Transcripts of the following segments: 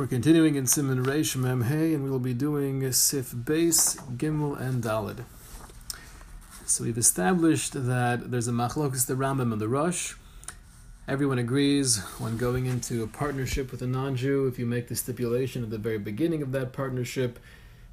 We're continuing in Simon Reish Mem Hey, and we will be doing Sif Beis, Gimel, and Dalid. So we've established that there's a machlokus the Rambam and the Rosh. Everyone agrees when going into a partnership with a non-Jew, if you make the stipulation at the very beginning of that partnership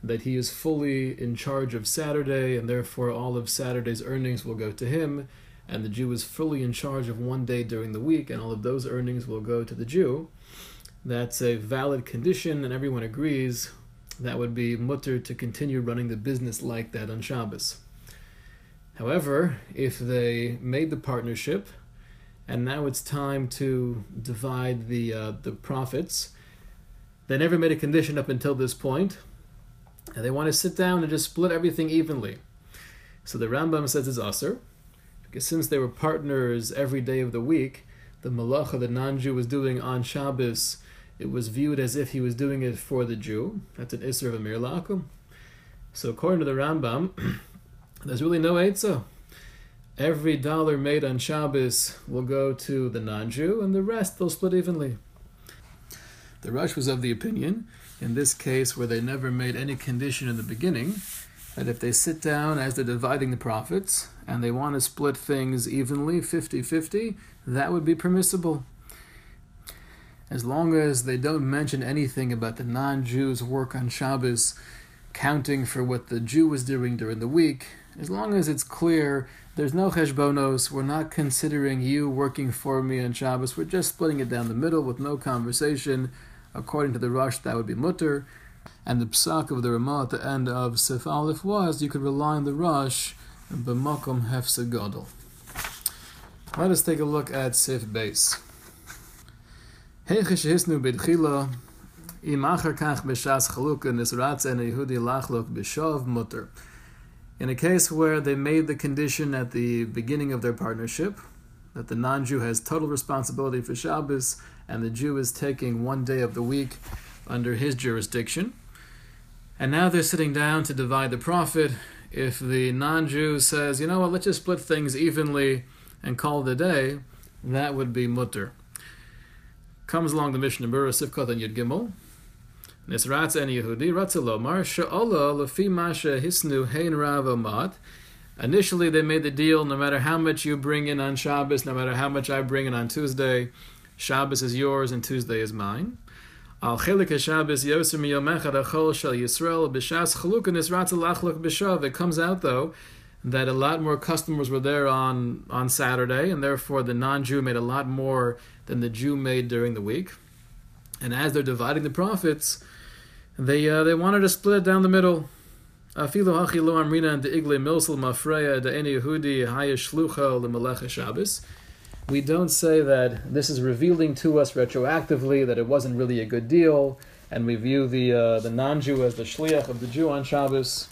that he is fully in charge of Saturday, and therefore all of Saturday's earnings will go to him, and the Jew is fully in charge of one day during the week, and all of those earnings will go to the Jew that's a valid condition and everyone agrees that would be mutter to continue running the business like that on Shabbos. However, if they made the partnership and now it's time to divide the uh, the profits, they never made a condition up until this point, and they want to sit down and just split everything evenly. So the Rambam says it's usher, because since they were partners every day of the week, the malacha the non-Jew was doing on Shabbos it was viewed as if he was doing it for the Jew. That's an Isser of Amir Lakum. So according to the Rambam, there's really no Eitzah. Every dollar made on Shabbos will go to the non-Jew, and the rest they'll split evenly. The Rosh was of the opinion, in this case where they never made any condition in the beginning, that if they sit down as they're dividing the profits, and they want to split things evenly, 50-50, that would be permissible as long as they don't mention anything about the non Jews' work on Shabbos counting for what the Jew was doing during the week, as long as it's clear there's no cheshbonos, we're not considering you working for me on Shabbos, we're just splitting it down the middle with no conversation. According to the Rosh, that would be mutter. And the psak of the Ramah at the end of Sif Aleph was you could rely on the Rosh, b'makom hefse Let us take a look at Sif Beis. In a case where they made the condition at the beginning of their partnership that the non-Jew has total responsibility for Shabbos and the Jew is taking one day of the week under his jurisdiction, and now they're sitting down to divide the profit, if the non-Jew says, you know what, let's just split things evenly and call it a day, that would be mutter comes along the Mishnah Berurah Sifkot and Yud Gimel. Nisratz and Yehudi Ratzalomar Sha'ola Lefi Masha Hisnu Hein Rav Mat. Initially, they made the deal: no matter how much you bring in on Shabbos, no matter how much I bring in on Tuesday, Shabbos is yours and Tuesday is mine. Al chelik Shabbos yoser miyomechad achol shel Yisrael b'shas chaluk nisratz lachluk b'shav. It comes out though that a lot more customers were there on on Saturday, and therefore the non-Jew made a lot more than the Jew made during the week. And as they're dividing the profits, they uh, they wanted to split it down the middle. Amrina igle milsel mafreya Yehudi hayashlucho lemelech Shabbos. We don't say that this is revealing to us retroactively that it wasn't really a good deal, and we view the uh, the non-Jew as the shliach of the Jew on Shabbos.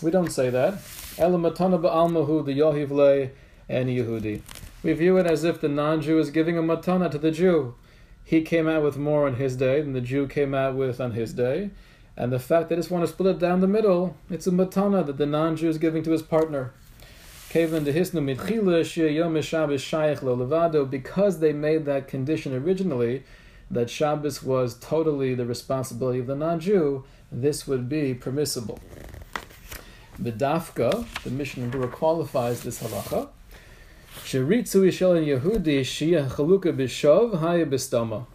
We don't say that. Elamatana ba'almahu the yohivle and Yehudi we view it as if the non Jew is giving a matana to the Jew. He came out with more on his day than the Jew came out with on his day. And the fact they just want to split it down the middle, it's a matana that the non Jew is giving to his partner. Because they made that condition originally, that Shabbos was totally the responsibility of the non Jew, this would be permissible. The Dafka, the Mishnah qualifies this halacha. Sheritzu Yishel and Yehudi Shia Chaluka Bishov Haya Bistoma.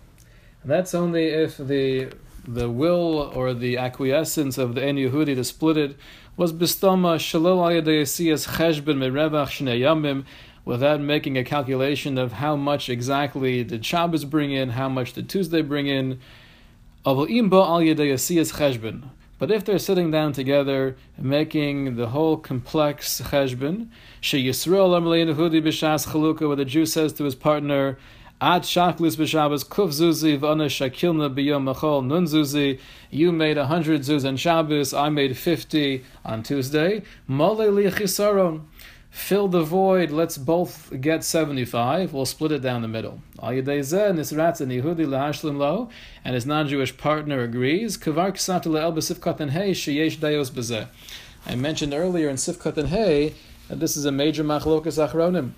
And that's only if the the will or the acquiescence of the En Yehudi to split it was Bistoma Shalol Ayadayasiyas Cheshbin Merevach Shnei without making a calculation of how much exactly did Shabbos bring in, how much did Tuesday bring in. But if they're sitting down together, making the whole complex cheshbon, she Yisrael Nehudi b'Shas Chalukah, where the Jew says to his partner, Ad Shaklis b'Shabbos Kuf Zuzi Shakilna b'Yom Machol Nun Zuzi. You made a hundred zuz on Shabbos. I made fifty on Tuesday. Fill the void. Let's both get seventy-five. We'll split it down the middle. And his non-Jewish partner agrees. I mentioned earlier in Sifkat and Hey and this is a major machlokas achronim.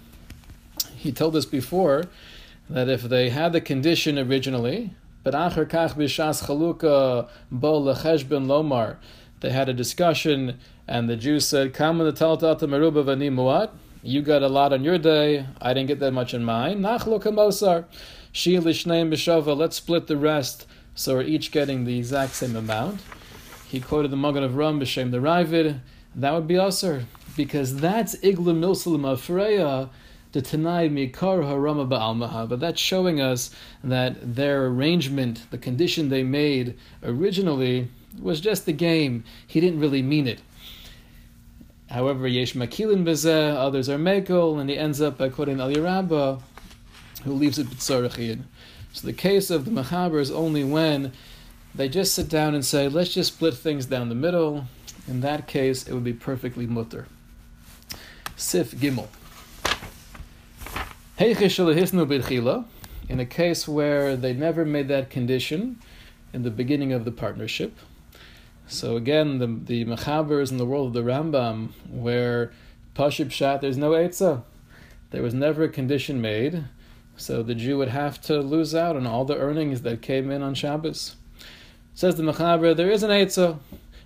He told us before that if they had the condition originally But Acher Kach Bishas Chaluka Bo Lecheshben Lomar, they had a discussion, and the Jew said. You got a lot on your day. I didn't get that much in mine. Let's split the rest so we're each getting the exact same amount. He quoted the Magen Avram B'Shem the Ravid. That would be Asr because that's Igla Milsalim Afreya the Tanai Mikar Harama Ba'almaha, but that's showing us that their arrangement, the condition they made originally, was just the game. He didn't really mean it. However, Yesh Makilin Bezeh, others are Mekel, and he ends up by quoting Eliyah Rabbah, who leaves it B'tzorachid. So the case of the Machaber is only when they just sit down and say, let's just split things down the middle. In that case, it would be perfectly mutter. Sif Gimel. In a case where they never made that condition in the beginning of the partnership. So again, the the Machabers in the world of the Rambam, where Pashib Shat, there's no Eitzah. There was never a condition made, so the Jew would have to lose out on all the earnings that came in on Shabbos. Says the Machaber, there is an Eitzah.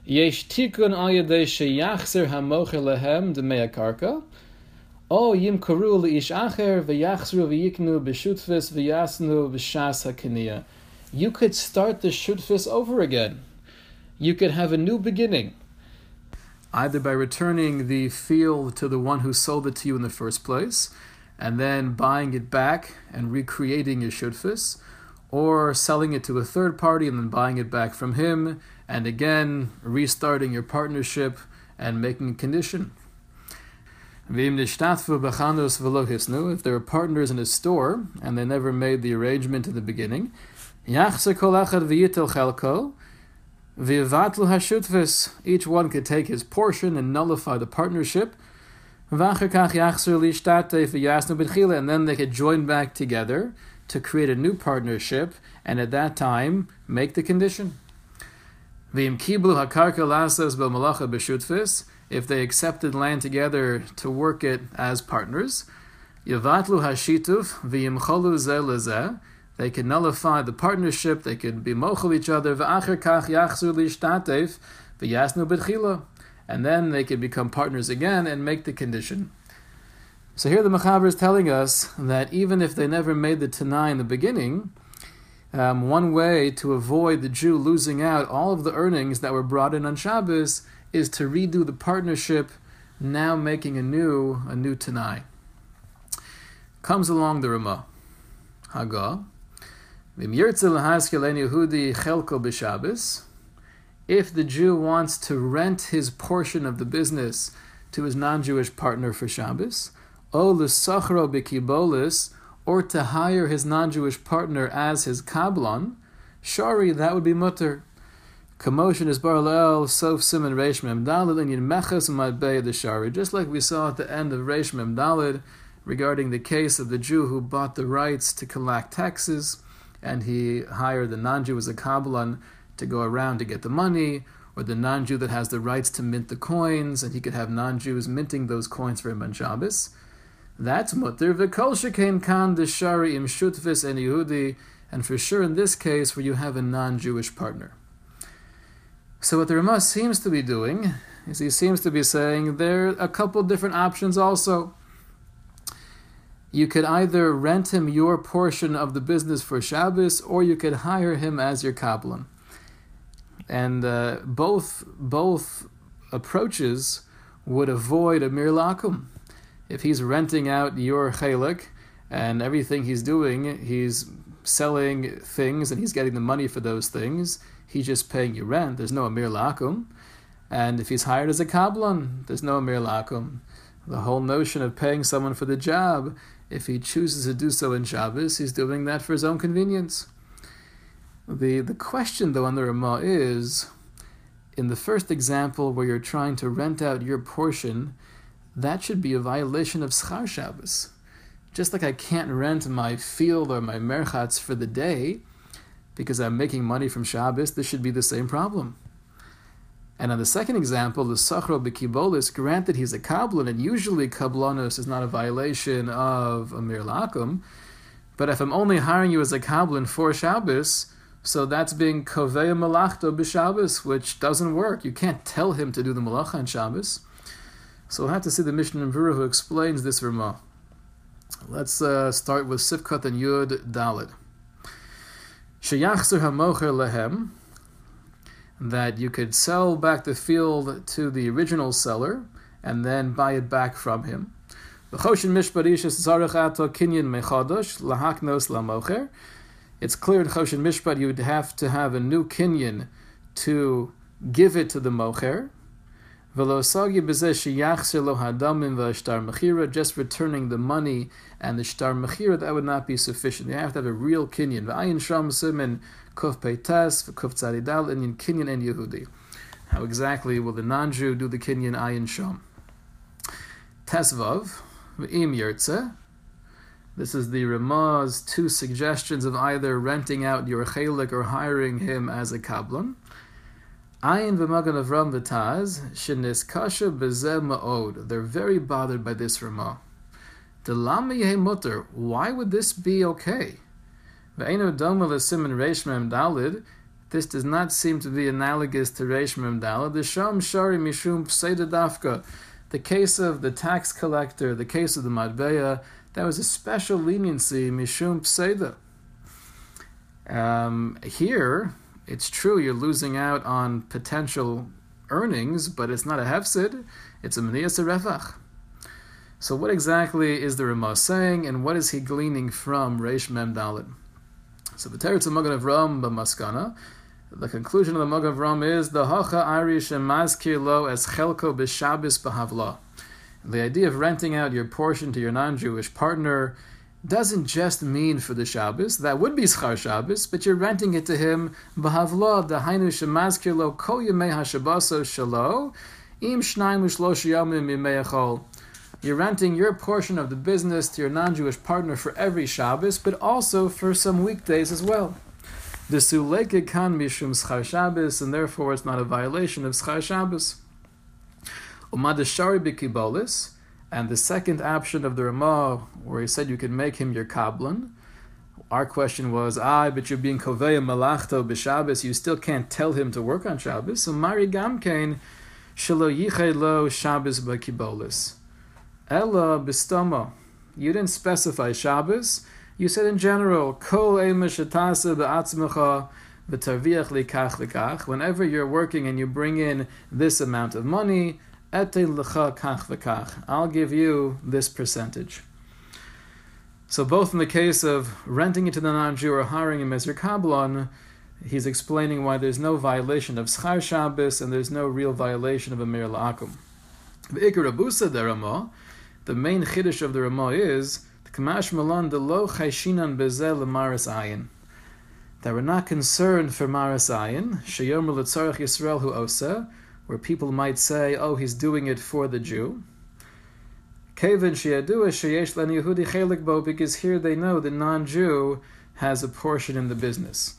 Yesh tikun al yadei sheyachzer hamocher lehem demei karka. O yim karu ish acher v'yachzru v'yiknu b'shutfis v'yasnu b'shas hakiniya. You could start the shutfis over again. You could have a new beginning. Either by returning the field to the one who sold it to you in the first place, and then buying it back and recreating your shutfis, or selling it to a third party and then buying it back from him, and again restarting your partnership and making a condition. If there are partners in a store and they never made the arrangement in the beginning, each one could take his portion and nullify the partnership. And then they could join back together to create a new partnership and at that time make the condition if they accepted land together to work it as partners. They can nullify the partnership. They can be mochel each other. And then they can become partners again and make the condition. So here the Mechaber is telling us that even if they never made the Tanai in the beginning, um, one way to avoid the Jew losing out all of the earnings that were brought in on Shabbos is to redo the partnership, now making a new a new Tanai. Comes along the Ramah. Haga. If the Jew wants to rent his portion of the business to his non-Jewish partner for Shabbos, or to hire his non-Jewish partner as his kablan, shari, that would be mutter. Commotion is barlel, sof simon reish mem dalid, and meches bay the shari. Just like we saw at the end of reish mem dalid, regarding the case of the Jew who bought the rights to collect taxes, and he hired the non-Jew as a kabbalan to go around to get the money, or the non-Jew that has the rights to mint the coins, and he could have non-Jews minting those coins for him on Shabbos. That's mutter. V'kol shekain kan the shari im shutvis and Yehudi, and for sure in this case where you have a non-Jewish partner. So what the Ramah seems to be doing is he seems to be saying there are a couple different options also. You could either rent him your portion of the business for Shabbos, or you could hire him as your kablan. And uh, both both approaches would avoid a mir lakum. If he's renting out your chalik and everything he's doing, he's selling things and he's getting the money for those things he's just paying you rent. There's no Amir Lakum. And if he's hired as a Kablan, there's no Amir Lakum. The whole notion of paying someone for the job, if he chooses to do so in Shabbos, he's doing that for his own convenience. The, the question, though, on the Ramah is in the first example where you're trying to rent out your portion, that should be a violation of Schar Shabbos. Just like I can't rent my field or my merchatz for the day, because I'm making money from Shabbos, this should be the same problem. And on the second example, the Sachro Bekibolis, granted he's a Kablan, and usually Kablanos is not a violation of Amir Lakum, but if I'm only hiring you as a Kablan for Shabbos, So that's being kovei malachto b'Shabbos, which doesn't work. You can't tell him to do the malacha on Shabbos. So we'll have to see the Mishnah in Berurah who explains this Ramah. Let's uh, start with Sifkat and Yud Dalid. Sheyachzer hamocher lehem, that you could sell back the field to the original seller and then buy it back from him. It's clear in Choshen Mishpat you would have to have a new kinyan to give it to the mocher. Just returning the money and the shtar mechira, that would not be sufficient. You have to have a real kinyan. Simin kuf kinyan and Yehudi. How exactly will the non-Jew do the kinyan ayin sham? Tesvav v'im yirtze. This is the Ramah's two suggestions of either renting out your chalik or hiring him as a kablan. Ayin v'magan Avram v'taz shenis kasha bezeh ma'od. They're very bothered by this Ramah. Delama mutter. Why would this be okay? Ve'enu doma l'simin reish dalid. This does not seem to be analogous to reish mem dalid. The sham shari mishum pseida dafka. The case of the tax collector, the case of the madbeya, that was a special leniency mishum pseida. Um, here, it's true you're losing out on potential earnings, but it's not a hefsid, it's a meniyas revach. So what exactly is the Ramah saying, and what is he gleaning from Reish Mem Dalid? So the Teretz Magen Avram b'maskana, the conclusion of the Magen Avram is the Hacha Irish and Mazkir Lo as Chelko b'Shabbos b'Havla. The idea of renting out your portion to your non-Jewish partner doesn't just mean for the Shabbos. That would be Schar Shabbos, but you're renting it to him shalo im shnayim u'shlosh You're renting your portion of the business to your non-Jewish partner for every Shabbos, but also for some weekdays as well. The suleke kan mishum schar Shabbos, and therefore it's not a violation of schar Shabbos. Umadashari bikibolis, and the second option of the Ramah, where he said you can make him your kablan, our question was, ah, but you're being koveya malachto b'Shabbos, you still can't tell him to work on Shabbos. So Mari Gamkein shelo yichay lo Shabbos b'kibolis. Ella b'stoma. You didn't specify Shabbos. You said in general, kol emashatasa b'atzmecha v'tarviach likach v'kach. Whenever you're working and you bring in this amount of money, I'll give you this percentage. So both in the case of renting it to the non-Jew or hiring him as your kabbalah, he's explaining why there's no violation of schar Shabbos and there's no real violation of a mir la'akum. The main chiddush of the Ramah is kamash malan de lo chayshinan bezel maris ayin. That we're not concerned for maris ayin. Sheyom l'tzarech Yisrael hu osa where people might say, oh, he's doing it for the Jew. Because here they know the non-Jew has a portion in the business.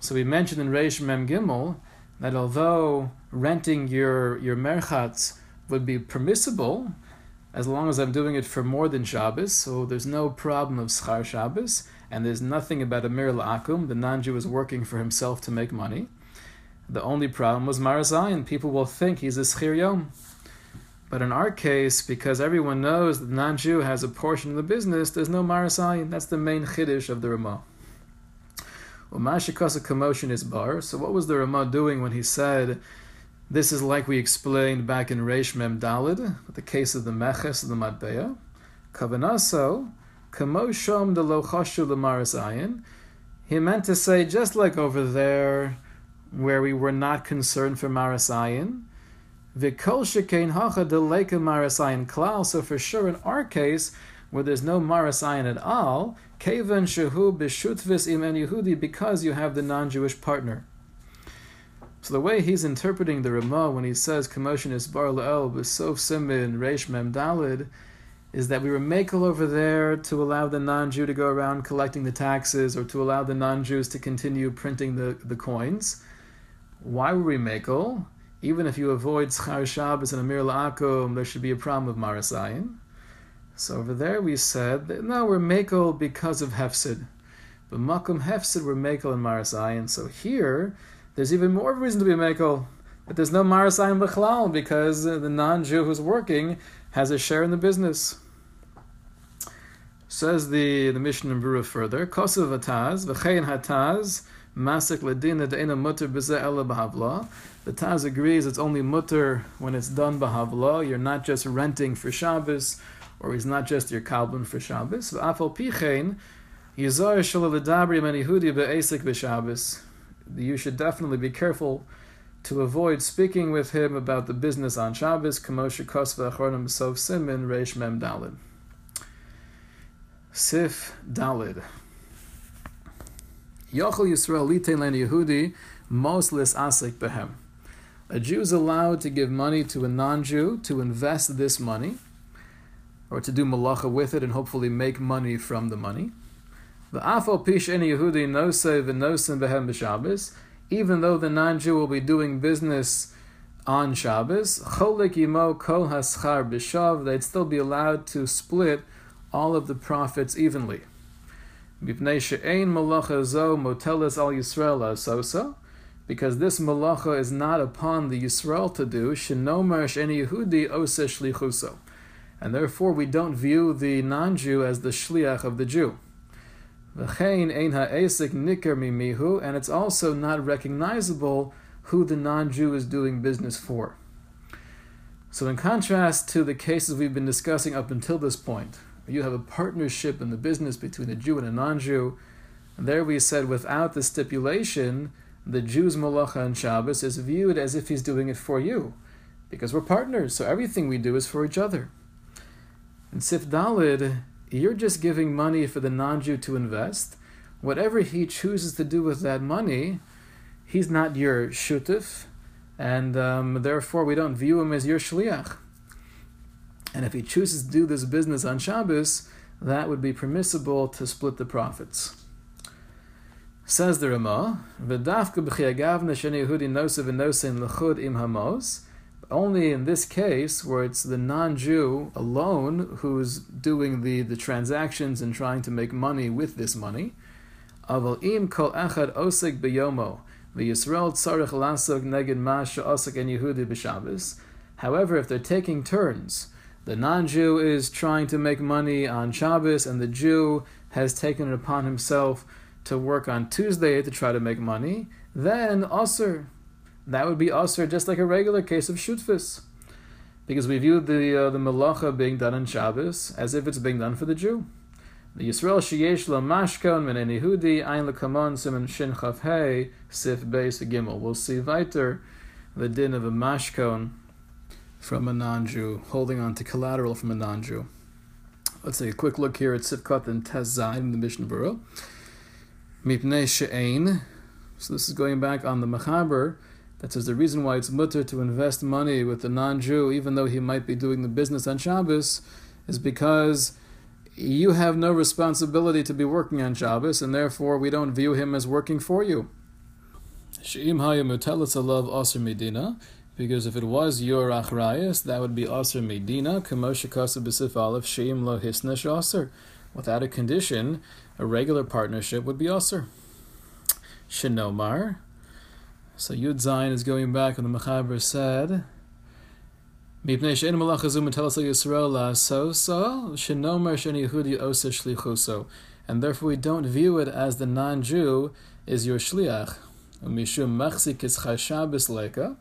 So we mentioned in Reish Mem Gimel that although renting your your merchatz would be permissible, as long as I'm doing it for more than Shabbos, so there's no problem of schar Shabbos, and there's nothing about a mir akum. The non-Jew is working for himself to make money. The only problem was Marazayan. People will think he's a Schir Yom. But in our case, because everyone knows that the non-Jew has a portion of the business, there's no Marasayin. That's the main chiddush of the Ramah. Umashikasa commotion is bar. So what was the Ramah doing when he said, this is like we explained back in Reish Mem Dalid, the case of the Meches of the Matbeya. Kavanaso, kamoshom de lo chashu Marasayin. He meant to say, just like over there, where we were not concerned for Marasayan. Vikol shekain hacha deleka Marasayan klal. So for sure, in our case, where there's no Marasayan at all, kevan shehu b'shutvis imen Yehudi, because you have the non-Jewish partner. So the way he's interpreting the Ramah when he says commotion is bar la'el b'sof simin reish mem dalid, is that we were makel over there to allow the non-Jew to go around collecting the taxes or to allow the non-Jews to continue printing the, the coins. Why were we mekel? Even if you avoid Schar Shabbos and Amir La'akum, there should be a problem of Marasayin. So over there we said that no, we're mekel because of Hefsid. But makom hefsid were mekel and marasayin. So here, there's even more reason to be mekel. But there's no marasayin b'chlal because uh, the non-Jew who's working has a share in the business. Says the, the Mishnah in Berurah further, Kosav Hataz, V'chein Hataz, Masik Ledina De'ena Mutter B'zeh B'havla. The Taz agrees it's only mutter when it's done B'havla. You're not just renting for Shabbos, or he's not just your kalbun for Shabbos. V'afal Pichein, Yizar Shalal Ledabri Menihudi Be'esik B'Shabbos. You should definitely be careful to avoid speaking with him about the business on Shabbos, Kamosha Kosva Achronim Sov Simin Reish Mem Dalid. Sif Dalid. Yochel Yisrael Litein Len Yehudi Moslis Asik Behem. A Jew is allowed to give money to a non-Jew to invest this money, or to do malacha with it and hopefully make money from the money. The afal pish any Yehudi nosei v'nosim behem b'Shabbos, even though the non-Jew will be doing business on Shabbos, cholik yimo kol haschar b'shav, they'd still be allowed to split all of the profits evenly. Mipnei she'ein malacha zo al Yisrael asosa, because this malacha is not upon the Yisrael to do, shenomer sheni Yehudi ose shlichuso. And therefore we don't view the non-Jew as the shliach of the Jew. V'chein ein ha'esik niker mimihu, and it's also not recognizable who the non-Jew is doing business for. So in contrast to the cases we've been discussing up until this point, you have a partnership in the business between a Jew and a non-Jew, and there we said without the stipulation, the Jew's malacha and Shabbos is viewed as if he's doing it for you, because we're partners, so everything we do is for each other. In Sif Dalid, you're just giving money for the non Jew to invest. Whatever he chooses to do with that money, he's not your shutif, and um, therefore we don't view him as your shliach. And if he chooses to do this business on Shabbos, that would be permissible to split the profits. Says the Ramah. Only in this case, where it's the non-Jew alone who's doing the, the transactions and trying to make money with this money. Aval kol v'Yisrael. However, if they're taking turns, the non-Jew is trying to make money on Shabbos, and the Jew has taken it upon himself to work on Tuesday to try to make money, then Osir, that would be Osir just like a regular case of Shutfis. Because we view the uh, the Malacha being done on Shabbos as if it's being done for the Jew. The Yisrael Sheyesh La Mashkon Men Yehudi Ein Lekamon Simon Shin Chav Sif Beis Gimel. We'll see weiter the din of a Mashkon from a non-Jew, holding on to collateral from a non-Jew. Let's take a quick look here at Sifkat and Tez Zayin in the Mishnah Berurah. Mipnei She'ein. So this is going back on the Mechaber that says the reason why it's mutter to invest money with a non-Jew, even though he might be doing the business on Shabbos, is because you have no responsibility to be working on Shabbos, and therefore we don't view him as working for you. She'im hayamutelis alav medina, because if it was your achrayas, that would be aser medina, kamosha kasa b'sif aleph she'im lo hisnesh aser. Without a condition, a regular partnership would be aser. Shinomar. So Yud Zayin is going back when the Mechaber said, Mipnei she'en malach azum telas Yisrael la'asoso, shenomer shen Yehudi osa shlichuso. And therefore we don't view it as the non-Jew is your shliach. Mishum machzik is leka,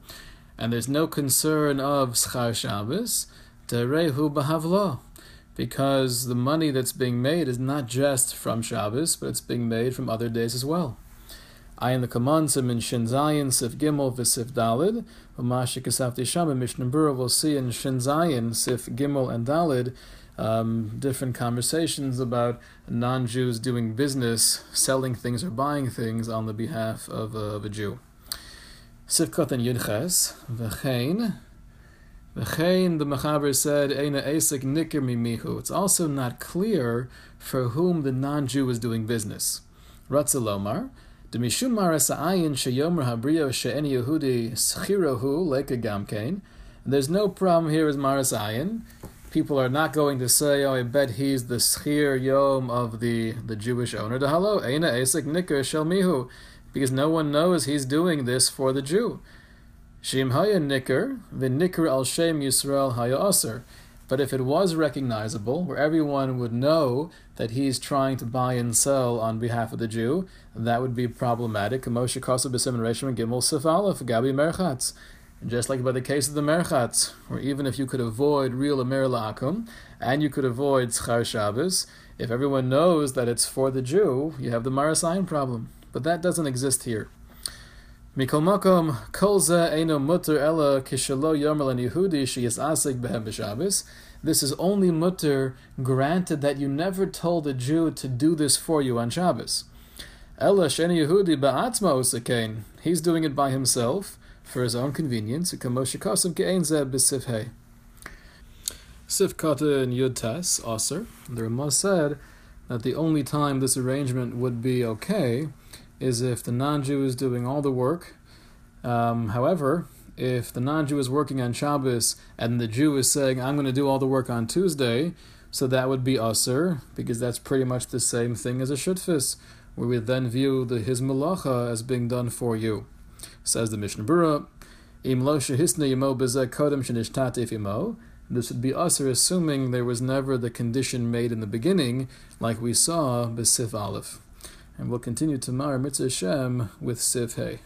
and there's no concern of schar Shabbos, derehu b'havlo, because the money that's being made is not just from Shabbos, but it's being made from other days as well. Ayin the Kamansim in Shin Zayin, Sif Gimel, Visif Dalid. Umashi Kasafti Shama, Mishnah Berurah, we'll see in Shin Zayin, Sif Gimel, and Dalid, um, different conversations about non Jews doing business, selling things or buying things on the behalf of, of a Jew. Sifkat and Yudches, V'chein. V'chein, the Mechaber said, Eina Esek Nikir Mimihu. It's also not clear for whom the non Jew is doing business. Ratzalomar. Demishum maras ayin sheyomer habrio she'en Yehudi schirohu leka gamkein. There's no problem here with maras ayin, people are not going to say, "Oh, I bet he's the schir yom of the the Jewish owner." Hello, eina esek nicker shel mihu, because no one knows he's doing this for the Jew. Shim haya nicker, v'nicker al shem Yisrael haya aser. But if it was recognizable, where everyone would know that he's trying to buy and sell on behalf of the Jew, that would be problematic. Moshe Kosa B'Sim and Gimel Sif Aleph Gabi Merchatz. Just like by the case of the Merchatz, where even if you could avoid real Amir La'akum, and you could avoid Schar Shabbos, if everyone knows that it's for the Jew, you have the Marasayan problem. But that doesn't exist here. Mikol makom kol eino mutter ella kishalo yomer Yehudi sheyis asik behem b'Shabbos. This is only mutter granted that you never told a Jew to do this for you on Shabbos. Ella sheni Yehudi ba'atzma usakein. He's doing it by himself for his own convenience. Kamoshikasim ke'ein zeh b'sifhei. Sifkata and Yud Tes, Aser. The Ramah said that the only time this arrangement would be okay is if the non-Jew is doing all the work. Um, however, if the non-Jew is working on Shabbos and the Jew is saying, "I'm going to do all the work on Tuesday," so that would be usher because that's pretty much the same thing as a shutfis, where we then view the his malacha as being done for you. Says the Mishnah Berurah, "Im lo kodem shenishtatif yemo." This would be usher, assuming there was never the condition made in the beginning, like we saw besif aleph. And we'll continue tomorrow, Mitzvah Shem, with Siv Hey.